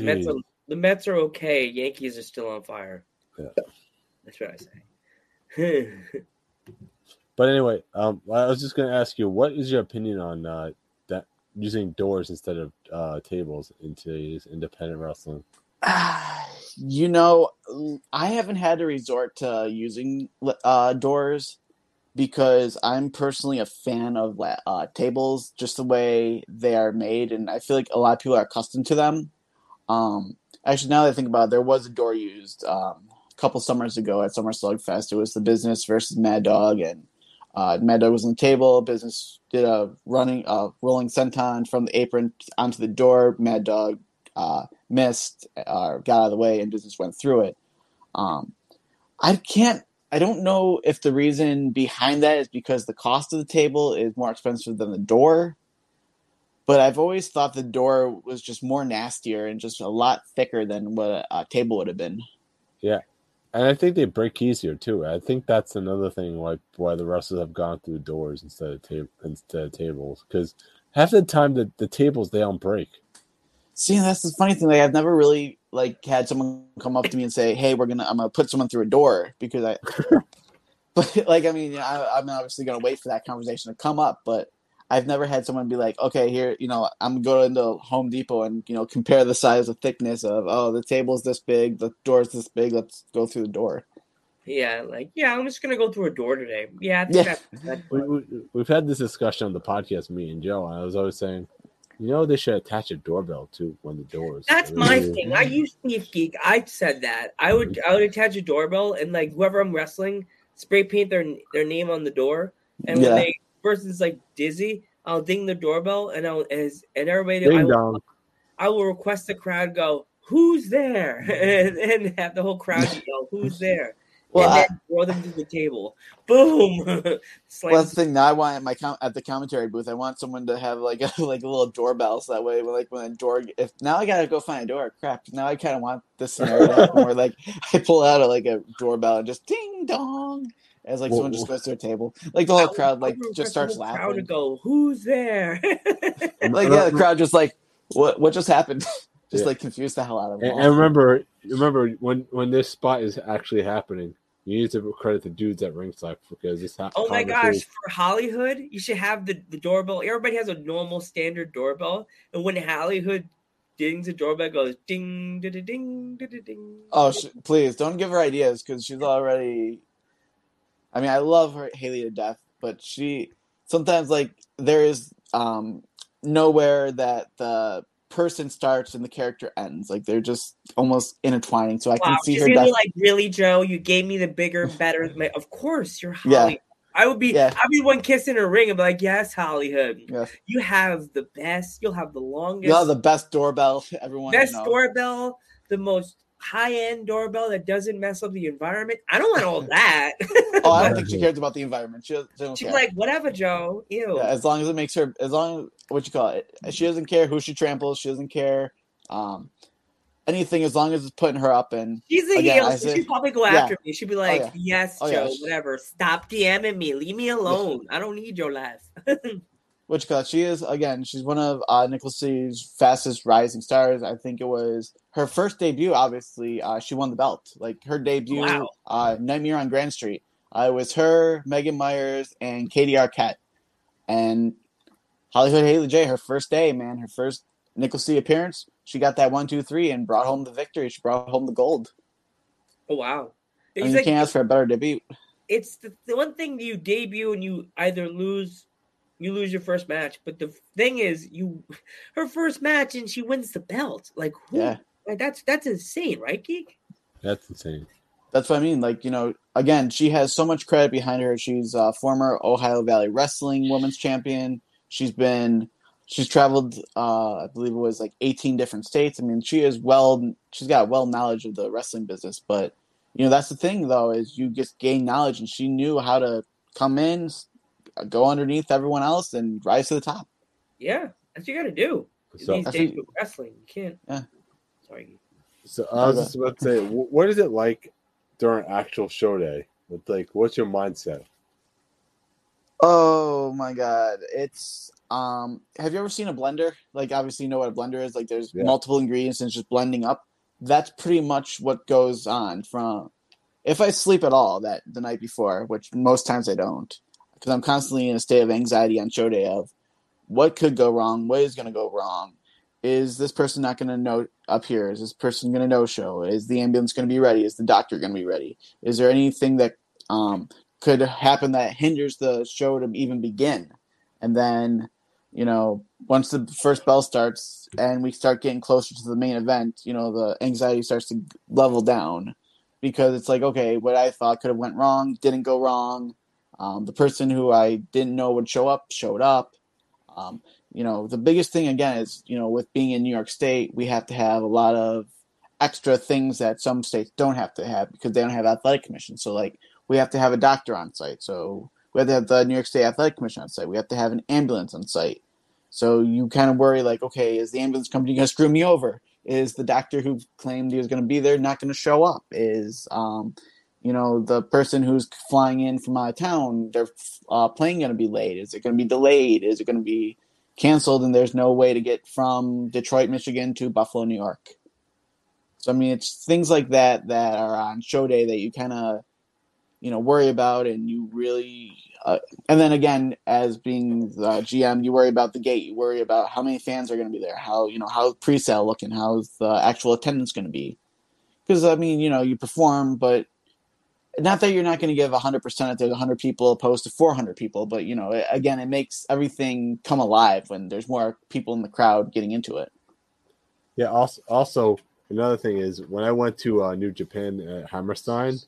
Mets are, the Mets are okay. Yankees are still on fire. Yeah. That's what I say. But anyway, um, I was just going to ask you, what is your opinion on uh, that using doors instead of uh, tables in today's independent wrestling? you know, I haven't had to resort to using uh, doors because I'm personally a fan of uh, tables, just the way they are made, and I feel like a lot of people are accustomed to them. Um, actually, now that I think about it, there was a door used um, a couple summers ago at Summer Slugfest. It was the Business versus Mad Dog, and uh, Mad Dog was on the table. Business did a running, uh, rolling senton from the apron onto the door. Mad Dog uh, missed, uh, got out of the way, and Business went through it. Um, I can't. I don't know if the reason behind that is because the cost of the table is more expensive than the door. But I've always thought the door was just more nastier and just a lot thicker than what a, a table would have been. Yeah. And I think they break easier too. I think that's another thing why why the wrestlers have gone through doors instead of ta- instead of tables because half the time the, the tables they don't break. See, that's the funny thing. Like, I've never really like had someone come up to me and say, "Hey, we're gonna, I'm gonna put someone through a door," because I. but like, I mean, I, I'm obviously gonna wait for that conversation to come up, but I've never had someone be like, "Okay, here, you know, I'm going to Home Depot and you know compare the size, the thickness of, oh, the table's this big, the door's this big. Let's go through the door." yeah, like yeah, I'm just gonna go through a door today. Yeah, I think Yeah. that's, that's We, we, we've had this discussion on the podcast, me and Joe, and I was always saying, you know, they should attach a doorbell to one of the doors. That's I my thing. I used to be a geek. I said that. I would mm-hmm. I would attach a doorbell and like whoever I'm wrestling, spray paint their their name on the door. And when they person's like dizzy, I'll ding the doorbell and I'll as and everybody I will, dong. I will request the crowd go, "Who's there?" and, and have the whole crowd yell, "Who's there?" Well, and I- then throw them to the table. Boom! Well, that's the thing. Now I want at my com- at the commentary booth. I want someone to have like a like a little doorbell, so that way, when, like when a door, if now I gotta go find a door. Crap! Now I kind of want this scenario to where like I pull out a, like a doorbell and just ding dong as like Whoa, someone just goes to a table. Like the whole I crowd like just request the starts whole Crowd to go, "Who's there?" Like yeah, the crowd just like what what just happened? just Yeah. like confused the hell out of them. And, and remember, remember when when this spot is actually happening, you need to credit the dudes at ringside because this. Ha- Oh my gosh, for Hollywood, you should have the, the doorbell. Everybody has a normal standard doorbell. And when Hollywood dings the doorbell, goes ding, ding, ding, ding, ding. Oh, sh- please don't give her ideas because she's already. I mean, I love her Haley to death, but she sometimes like there is um nowhere that the person starts and the character ends. Like they're just almost intertwining. So I can see her. gonna be Def- like, really, Joe? You gave me the bigger, better. ma- Of course, you're Holly. Yeah. I would be, Yeah. I'd be one kissing her ring and be like, yes, Hollywood. Yeah. You have the best. You'll have the longest, you have the best doorbell. Everyone best doorbell, the most high end doorbell that doesn't mess up the environment. I don't want all that. Oh, I don't think she cares about the environment. She, doesn't- she don't She's care. like, whatever, Joe. Ew. Yeah, as long as it makes her, as long as what you call it, she doesn't care who she tramples. She doesn't care um, anything as long as it's putting her up. And She's a again, heel, so say- she'd probably go yeah. after me. She'd be like, yeah. yes, Oh, yeah. Joe, whatever. Stop DMing me. Leave me alone. I don't need your life. Call it? She is again. She's one of uh, Nickel City's fastest rising stars. I think it was her first debut. Obviously, uh, she won the belt. Like her debut, Wow. uh, Nightmare on Grand Street. Uh, it was her, Megan Myers, and Katie Arquette, and Hollywood Haley J. Her first day, man. Her first Nicholas C appearance. She got that one, two, three, and brought home the victory. She brought home the gold. oh, wow. I mean, like, you can't ask for a better debut. it's the, the one thing you debut and you either lose you lose your first match but the thing is you her first match and she wins the belt like who Yeah. like that's that's insane right geek That's insane. That's what I mean. Like, you know, again, she has so much credit behind her. She's a former Ohio Valley Wrestling Women's Champion. She's been, she's traveled, uh, I believe it was like 18 different states. I mean, she is well, she's got well knowledge of the wrestling business. But, you know, that's the thing, though, is you just gain knowledge, and she knew how to come in, s- go underneath everyone else, and rise to the top. yeah that's what you gotta do So- these That's days with wrestling you can't Yeah. sorry So I was just about to say, what is it like during actual show day? With like, what's your mindset? Oh my god. It's um have you ever seen a blender? Like obviously you know what a blender is. Like there's Yeah. multiple ingredients and it's just blending up. That's pretty much what goes on from if I sleep at all that the night before, which most times I don't, because I'm constantly in a state of anxiety on show day of what could go wrong, what is gonna go wrong. Is this person not gonna know up here? Is this person gonna no show? Is the ambulance gonna be ready? Is the doctor gonna be ready? Is there anything that um could happen that hinders the show to even begin. And then, you know, once the first bell starts and we start getting closer to the main event, you know, the anxiety starts to level down because it's like, okay, what I thought could have went wrong didn't go wrong. Um, the person who I didn't know would show up showed up. Um, you know, the biggest thing again is, you know, with being in New York State, we have to have a lot of extra things that some states don't have to have because they don't have athletic commissions. So like we have to have a doctor on site. So we have to have the New York State Athletic Commission on site. We have to have an ambulance on site. So you kind of worry like, okay, is the ambulance company going to screw me over? Is the doctor who claimed he was going to be there not going to show up? Is um, you know, the person who's flying in from out of town, their uh, plane going to be late? Is it going to be delayed? Is it going to be canceled? And there's no way to get from Detroit, Michigan to Buffalo, New York. So I mean, it's things like that that are on show day that you kind of you know worry about and you really uh, and then again as being the gm you worry about the gate you worry about how many fans are going to be there how you know how's pre-sale looking how's the actual attendance going to be because i mean you know you perform but not that you're not going to give 100% if there's 100 people opposed to 400 people but you know again it makes everything come alive when there's more people in the crowd getting into it Yeah. Also, also another thing is when I went to uh, New Japan at Hammerstein,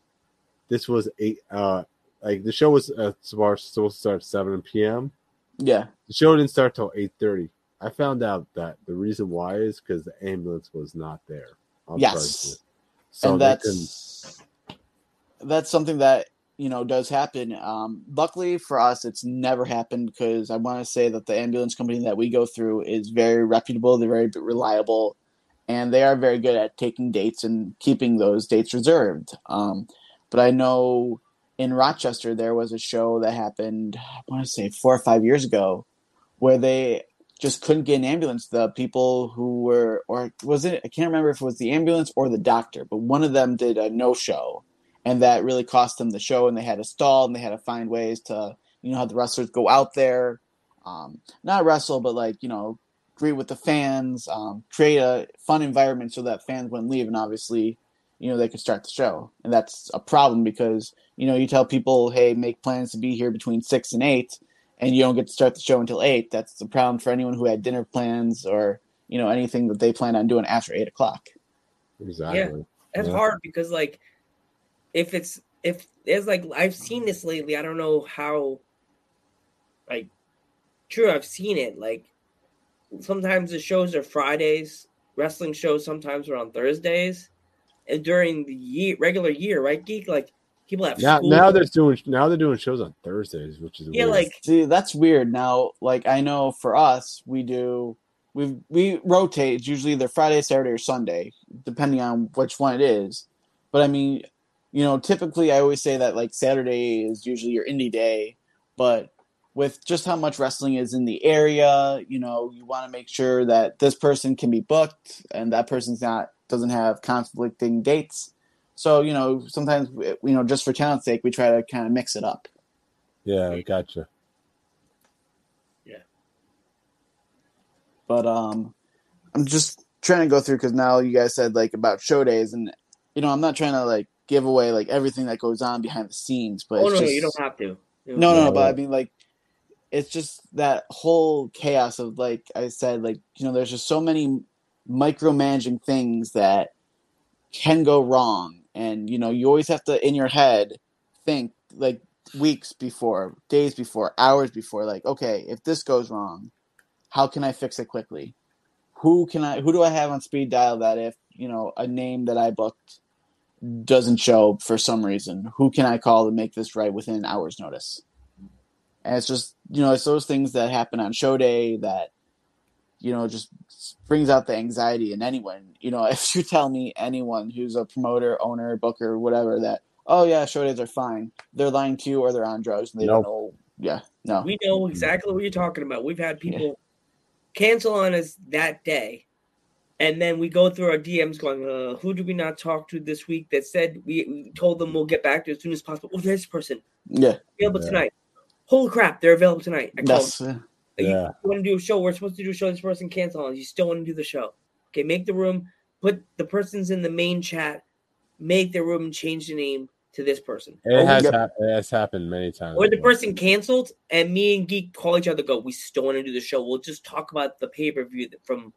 this was eight uh, like the show was uh, supposed to start at seven p.m. Yeah. The show didn't start till eight thirty. I found out that the reason why is because the ambulance was not there. on Yes. So and that's that's something that you know does happen. Um, luckily for us, it's never happened because I want to say that the ambulance company that we go through is very reputable. They're very reliable, and they are very good at taking dates and keeping those dates reserved. Um, but I know in Rochester there was a show that happened. I want to say four or five years ago, where they just couldn't get an ambulance. The people who were, or was it? I can't remember if it was the ambulance or the doctor, but one of them did a no show, and that really cost them the show. And they had to stall, and they had to find ways to, you know, have the wrestlers go out there, um, not wrestle, but like you know, greet with the fans, um, create a fun environment so that fans wouldn't leave, and obviously, you know, they could start the show. And that's a problem because you know, you tell people, hey, make plans to be here between six and eight and you don't get to start the show until eight, that's the problem for anyone who had dinner plans or you know anything that they plan on doing after eight o'clock. Exactly. That's Yeah. hard because like if it's if there's like I've seen this lately, I don't know how like true I've seen it. Like sometimes the shows are Fridays, wrestling shows sometimes are on Thursdays. And during the year regular year, right, Geek? Like people have Now, school. now they're doing now they're doing shows on Thursdays, which is Yeah, weird. like See, that's weird. Now, like I know for us, we do we we rotate. It's usually either Friday, Saturday, or Sunday, depending on which one it is. But I mean, you know, typically I always say that like Saturday is usually your indie day, but with just how much wrestling is in the area, you know, you want to make sure that this person can be booked and that person's not doesn't have conflicting dates. So, you know, sometimes you know, just for talent's sake, we try to kind of mix it up. yeah, gotcha. Yeah. But um i'm just trying to go through because now you guys said like about show days and you know i'm not trying to like give away like everything that goes on behind the scenes but oh it's no, just, you don't have to. You no no no but i mean like it's just that whole chaos of like i said like you know there's just so many micromanaging things that can go wrong and you know you always have to in your head think like weeks before days before hours before like okay if this goes wrong how can i fix it quickly who can i who do i have on speed dial that if you know a name that i booked doesn't show for some reason who can i call to make this right within an hour's notice? And it's just you know it's those things that happen on show day that you know just brings out the anxiety in anyone. You know if you tell me anyone who's a promoter owner booker whatever that oh yeah show days are fine. They're lying to you or they're on drugs and they Nope. don't know yeah no. We know exactly what you're talking about. We've had people cancel on us that day, and then we go through our DMs going, uh, "Who did we not talk to this week that said we, we told them we'll get back to you as soon as possible?" Oh, this person yeah available Yeah. tonight. Holy crap, they're available tonight. I called. that's uh, You, Yeah. you want to do a show? We're supposed to do a show. This person cancel on. You still want to do the show? Okay, make the room. Put the person's in the main chat. Make the room change the name to this person. It Or we has hap- it has happened many times. or the person canceled, and me and Geek call each other. Go, we still want to do the show. We'll just talk about the pay per view from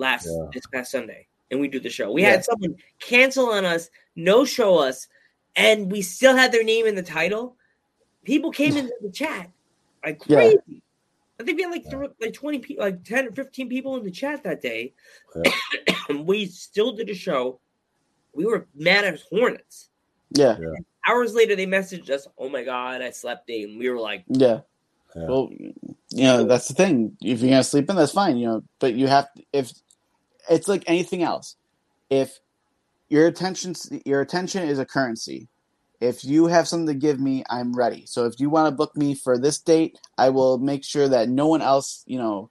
last Yeah. this past Sunday, and we do the show. We Yeah. had someone cancel on us, no show us, and we still had their name in the title. People came into the chat like Yeah. crazy. I think we had like th- like twenty people, like ten or fifteen people in the chat that day, and we still did a show. We were mad as hornets. yeah Hours later, they messaged us, "Oh my god, I slept late," and we were like, Yeah. Yeah. Well, you know, that's the thing. If you're gonna sleep in, that's fine. You know, but you have to, if it's like anything else. If your attention, your attention is a currency. If you have something to give me, I'm ready. So if you want to book me for this date, I will make sure that no one else, you know,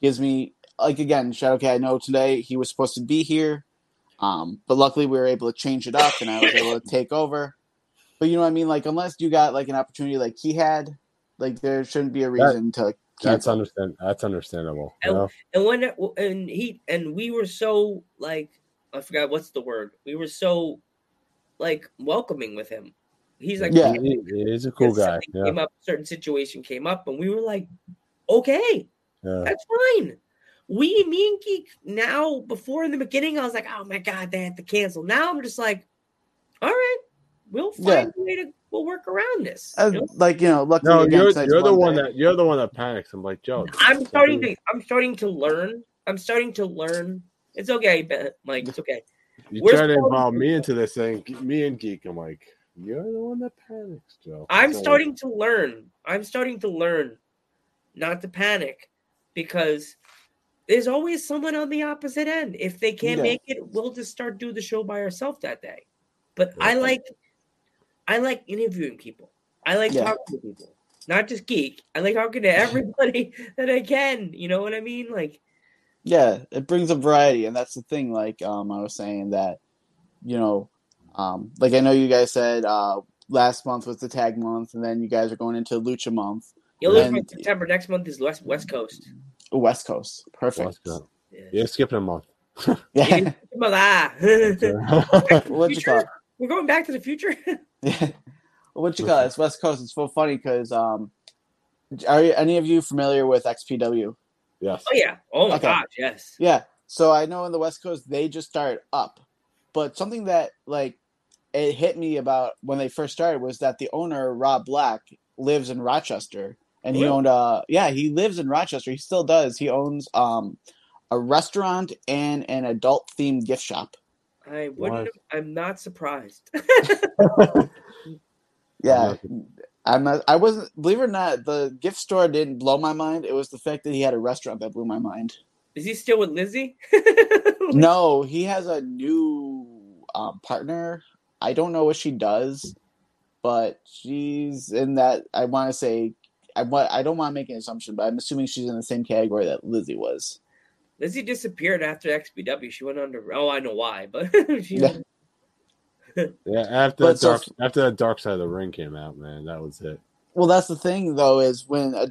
gives me like again. Shadow Cat, I know today he was supposed to be here, um, but luckily we were able to change it up, and I was able to take over. But you know what I mean? Like unless you got like an opportunity like he had, like there shouldn't be a reason to That's understand. That's understandable. And, know? and when and he and we were so like I forgot what's the word. We were so like welcoming with him. He's like, Yeah. He, he is a cool guy. Yeah. Came up, certain situation came up, and we were like, okay, yeah. that's fine. We, me and Geek, now before in the beginning, I was like, oh my god, they had to cancel. Now I'm just like, all right, we'll find a way to we'll work around this. Uh, you know? like you know, luckily No, you're, you're the one Monday. that you're the one that panics. I'm like, Joe. I'm starting to I'm starting to learn. I'm starting to learn. It's okay, but like it's okay. You We're try to starting- involve me into this thing, me and Geek. I'm like, you're the one that panics, Joe. I'm So- starting to learn. I'm starting to learn not to panic because there's always someone on the opposite end. If they can't Yeah. make it, we'll just start do the show by ourselves that day. But I like I like interviewing people. I like Yeah. talking to people. Not just geek. I like talking to everybody that I can. You know what I mean? Like yeah it brings a variety and that's the thing like um i was saying that you know um like i know you guys said uh last month was the tag month and then you guys are going into lucha month you'll lose And- September. Next month is West West Coast. west coast perfect Let's go. You're skipping a month. yeah Ah. what you call it We're going back to the future. Yeah. what you call it? It's West Coast. It's so funny because um, are any of you familiar with XPW? Yes. Oh yeah. Oh my Okay. gosh, yes. Yeah. So I know in the West Coast they just started up, but something that like it hit me about when they first started was that the owner Rob Black lives in Rochester, and he owned uh yeah he lives in Rochester. He still does. He owns um a restaurant and an adult themed gift shop. I wouldn't. I'm not surprised. Yeah. I'm not, I wasn't believe it or not, the gift store didn't blow my mind. It was the fact that he had a restaurant that blew my mind. Is he still with Lizzie? No, he has a new um, partner. I don't know what she does, but she's in that. I want to say, I want. I don't want to make an assumption, but I'm assuming she's in the same category that Lizzie was. Lizzie disappeared after XPW. She went under. Oh, I know why, but she. Yeah. Yeah, after But the so- dark, after the Dark Side of the Ring came out, man, that was it. Well, that's the thing, though, is when, uh,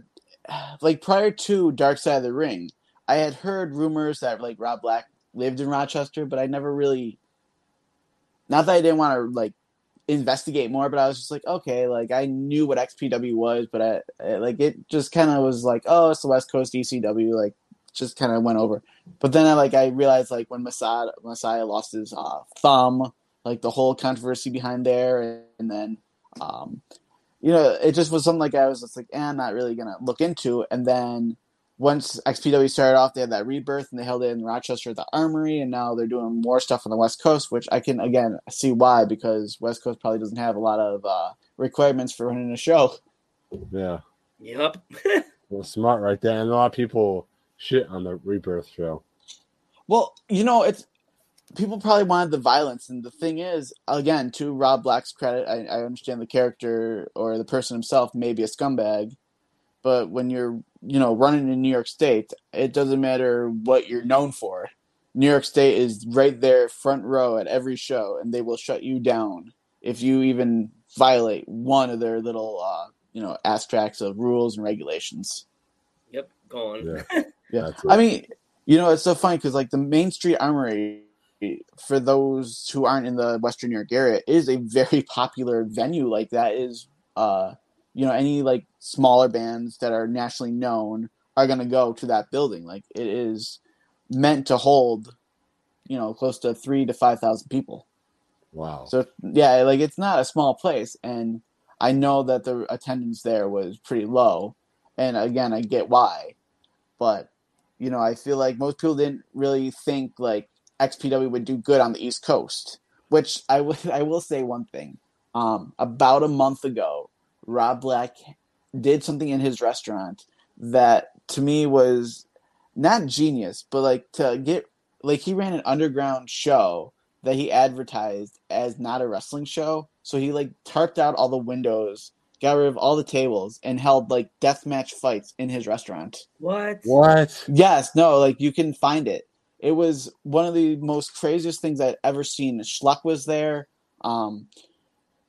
like, prior to Dark Side of the Ring, I had heard rumors that like Rob Black lived in Rochester, but I never really. Not that I didn't want to like investigate more, but I was just like, okay, like I knew what XPW was, but I, I like it just kind of was like, oh, it's the West Coast ECW, like just kind of went over. But then I like I realized like when Messiah Messiah lost his uh, thumb, like the whole controversy behind there, and then um, you know, it just was something like I was just like, eh, I'm not really gonna look into. And then once XPW started off, they had that rebirth and they held it in Rochester at the Armory, and now they're doing more stuff on the West Coast, which I can again see why because West Coast probably doesn't have a lot of uh, requirements for running a show. Yeah, Yep. well, smart right there. And a lot of people shit on the Rebirth show. Well, you know, it's people probably wanted the violence, and the thing is, again, to Rob Black's credit, I, I understand the character or the person himself may be a scumbag, but when you're, you know, running in New York State, it doesn't matter what you're known for. New York State is right there, front row at every show, and they will shut you down if you even violate one of their little, uh, you know, abstracts of rules and regulations. Yep. Gone. Yeah, Yeah, I mean, you know, it's so funny because like the Main Street Armory, for those who aren't in the Western New York area, is a very popular venue. Like that is, uh, you know, any like smaller bands that are nationally known are gonna go to that building. Like it is meant to hold, you know, close to three to five thousand people. wow. So yeah, like it's not a small place, and I know that the attendance there was pretty low, and again, I get why, but you know, I feel like most people didn't really think like XPW would do good on the East Coast. Which I will I will say one thing. Um, about a month ago, Rob Black did something in his restaurant that to me was not genius, but like to get like he ran an underground show that he advertised as not a wrestling show. So he like tarped out all the windows, got rid of all the tables, and held like deathmatch fights in his restaurant. What? What? Yes, no, like you can find it. It was one of the most craziest things I'd ever seen. Shlak was there. Um,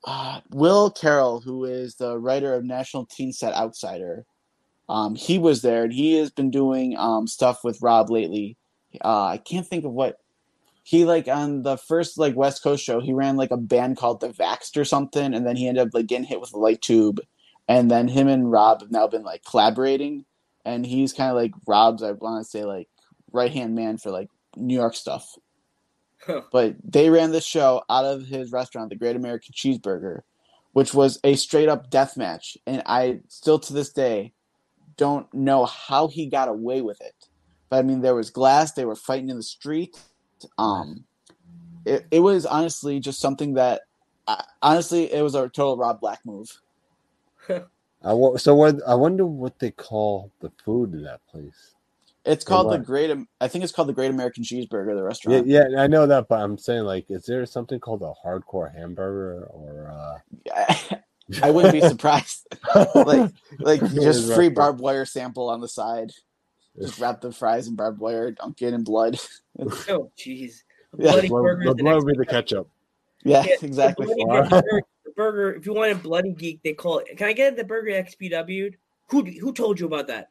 uh, Will Carroll, who is the writer of National Teen Set Outsider, um, he was there, and he has been doing um, stuff with Rob lately. Uh, I can't think of what he like on the first like West Coast show. He ran like a band called the Vaxxed or something, and then he ended up like getting hit with a light tube, and then him and Rob have now been like collaborating, and he's kind of like Rob's. I want to say like right hand man for like New York stuff. Huh. But they ran this show out of his restaurant, the Great American Cheeseburger, which was a straight up death match, and I still to this day don't know how he got away with it. But I mean, there was glass; they were fighting in the street. Um, it it was honestly just something that, I, honestly, it was a total Rob Black move. I so what? I wonder what they call the food in that place. It's called the? Great. I think it's called the Great American Cheeseburger. The restaurant. yeah, I know that, but I'm saying like, is there something called a hardcore hamburger or? uh I wouldn't be surprised. like, like just free barbed wire sample on the side. Just wrap the fries in barbed wire, dunk it in blood. Oh, jeez. Yeah. Bloody Blood- burger. is the the blood next would be the ketchup. Yeah, Yeah, exactly. The burger, the burger, if you want a bloody geek, they call it. Can I get the burger XPW'd? Who who told you about that?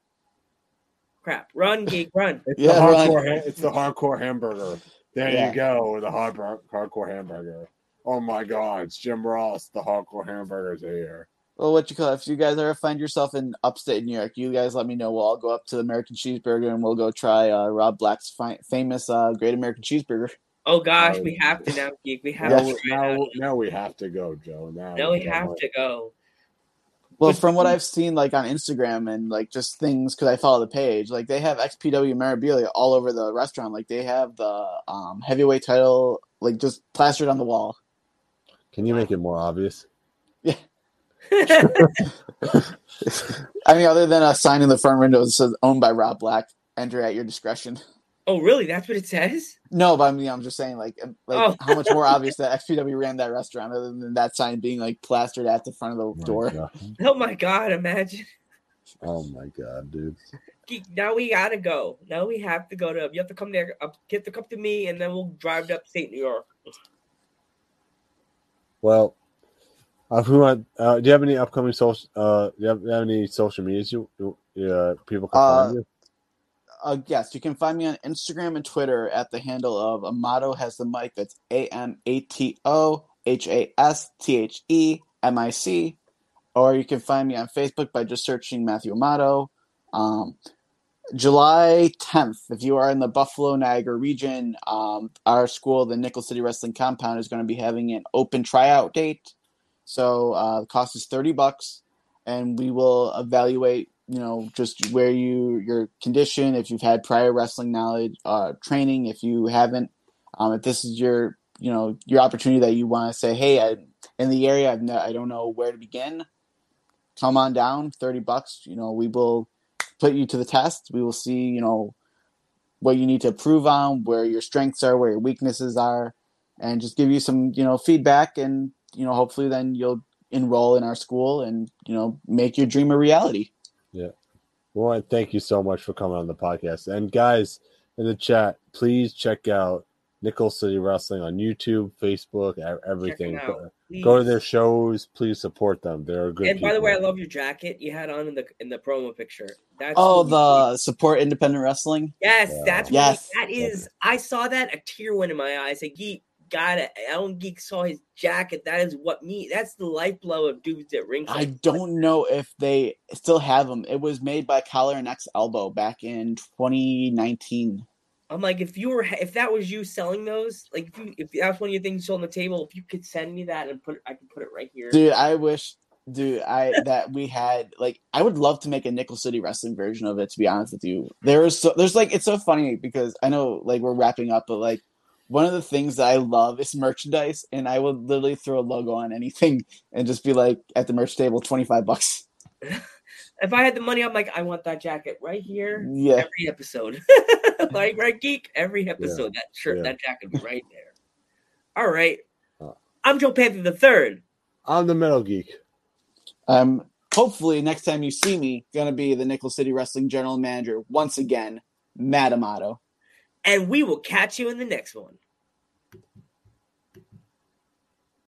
Crap! Run, geek, run. It's Yeah, the hardcore. ha- it's the hardcore hamburger. There Yeah. you go, the hard hardcore hamburger. Oh my God, it's Jim Ross. The hardcore hamburgers are here. Well, what you call it? If you guys ever find yourself in upstate New York, you guys let me know. We'll all go up to the American Cheeseburger and we'll go try uh, Rob Black's fi- famous uh, Great American Cheeseburger. Oh gosh, Oh, we have to now, geek. We have Yeah. to Now, now, we have to go, Joe. Now, Now we have wait. to go. Well, from what I've seen, like on Instagram and like just things, because I follow the page, like they have XPW memorabilia all over the restaurant. Like they have the um, heavyweight title, like just plastered on the wall. Can you make it more obvious? I mean, other than a sign in the front window that says "owned by Rob Black," enter at your discretion. oh, really? That's what it says? No, but I mean, I'm just saying, like, like Oh. how much more obvious that XPW ran that restaurant, other than that sign being like plastered at the front of the My door. God. Oh my god! Imagine. Oh my God, dude. Now we gotta go. Now we have to go to. You have to come there. Get you have to come to me, and then we'll drive to upstate New York. Well, uh, who want, uh, do you have any upcoming social? Uh, do you have, do you have any social medias you, you uh, people can Uh, find you? Uh, yes, you can find me on Instagram and Twitter at the handle of Amato has the mic. That's A M A T O H A S T H E M I C. Or you can find me on Facebook by just searching Matthew Amato. Um, July 10th, if you are in the Buffalo Niagara region, um, our school, the Nickel City Wrestling Compound, is going to be having an open tryout date. So uh, the cost is 30 bucks, and we will evaluate you know just where you your condition if you've had prior wrestling knowledge uh training if you haven't um if this is your you know your opportunity that you want to say hey I, in the area I've no, i don't know where to begin come on down 30 bucks you know we will put you to the test. We will see you know what you need to improve on where your strengths are where your weaknesses are and just give you some you know feedback and you know hopefully then you'll enroll in our school and you know make your dream a reality Yeah. Well, and thank you so much for coming on the podcast. And guys in the chat, please check out Nickel City Wrestling on YouTube, Facebook, everything. Check 'em out, Go, go to their shows. Please support them. They're a good. And by the way, I love your jacket you had on in the in the promo picture. That's Oh, really the support independent wrestling. Yes, Yeah. that's Yes. really, that is. I saw that a tear went in my eyes. Like geek got it. Alan Geek saw his jacket. That is what me. That's the lifeblood of dudes at ringside. I don't know if they still have them. It was made by Collar and X Elbow back in 2019. I'm like, if you were, if that was you selling those, like if you, if that's one of your things on the table, if you could send me that and put, I could put it right here. Dude, I wish, dude, I that we had like I would love to make a Nickel City wrestling version of it. To be honest with you, there's so there's like it's so funny because I know like we're wrapping up, but like one of the things that I love is merchandise, and I would literally throw a logo on anything and just be like at the merch table, twenty five bucks. If I had the money, I'm like, I want that jacket right here. Yeah. Every episode, like right, geek. Every episode, that shirt, Yeah. that jacket right there. All right. Uh. I'm Joe Panther the third. I'm the Metal Geek. Um, hopefully next time you see me, gonna be the Nickel City Wrestling General Manager once again, Matt Amato. And we will catch you in the next one.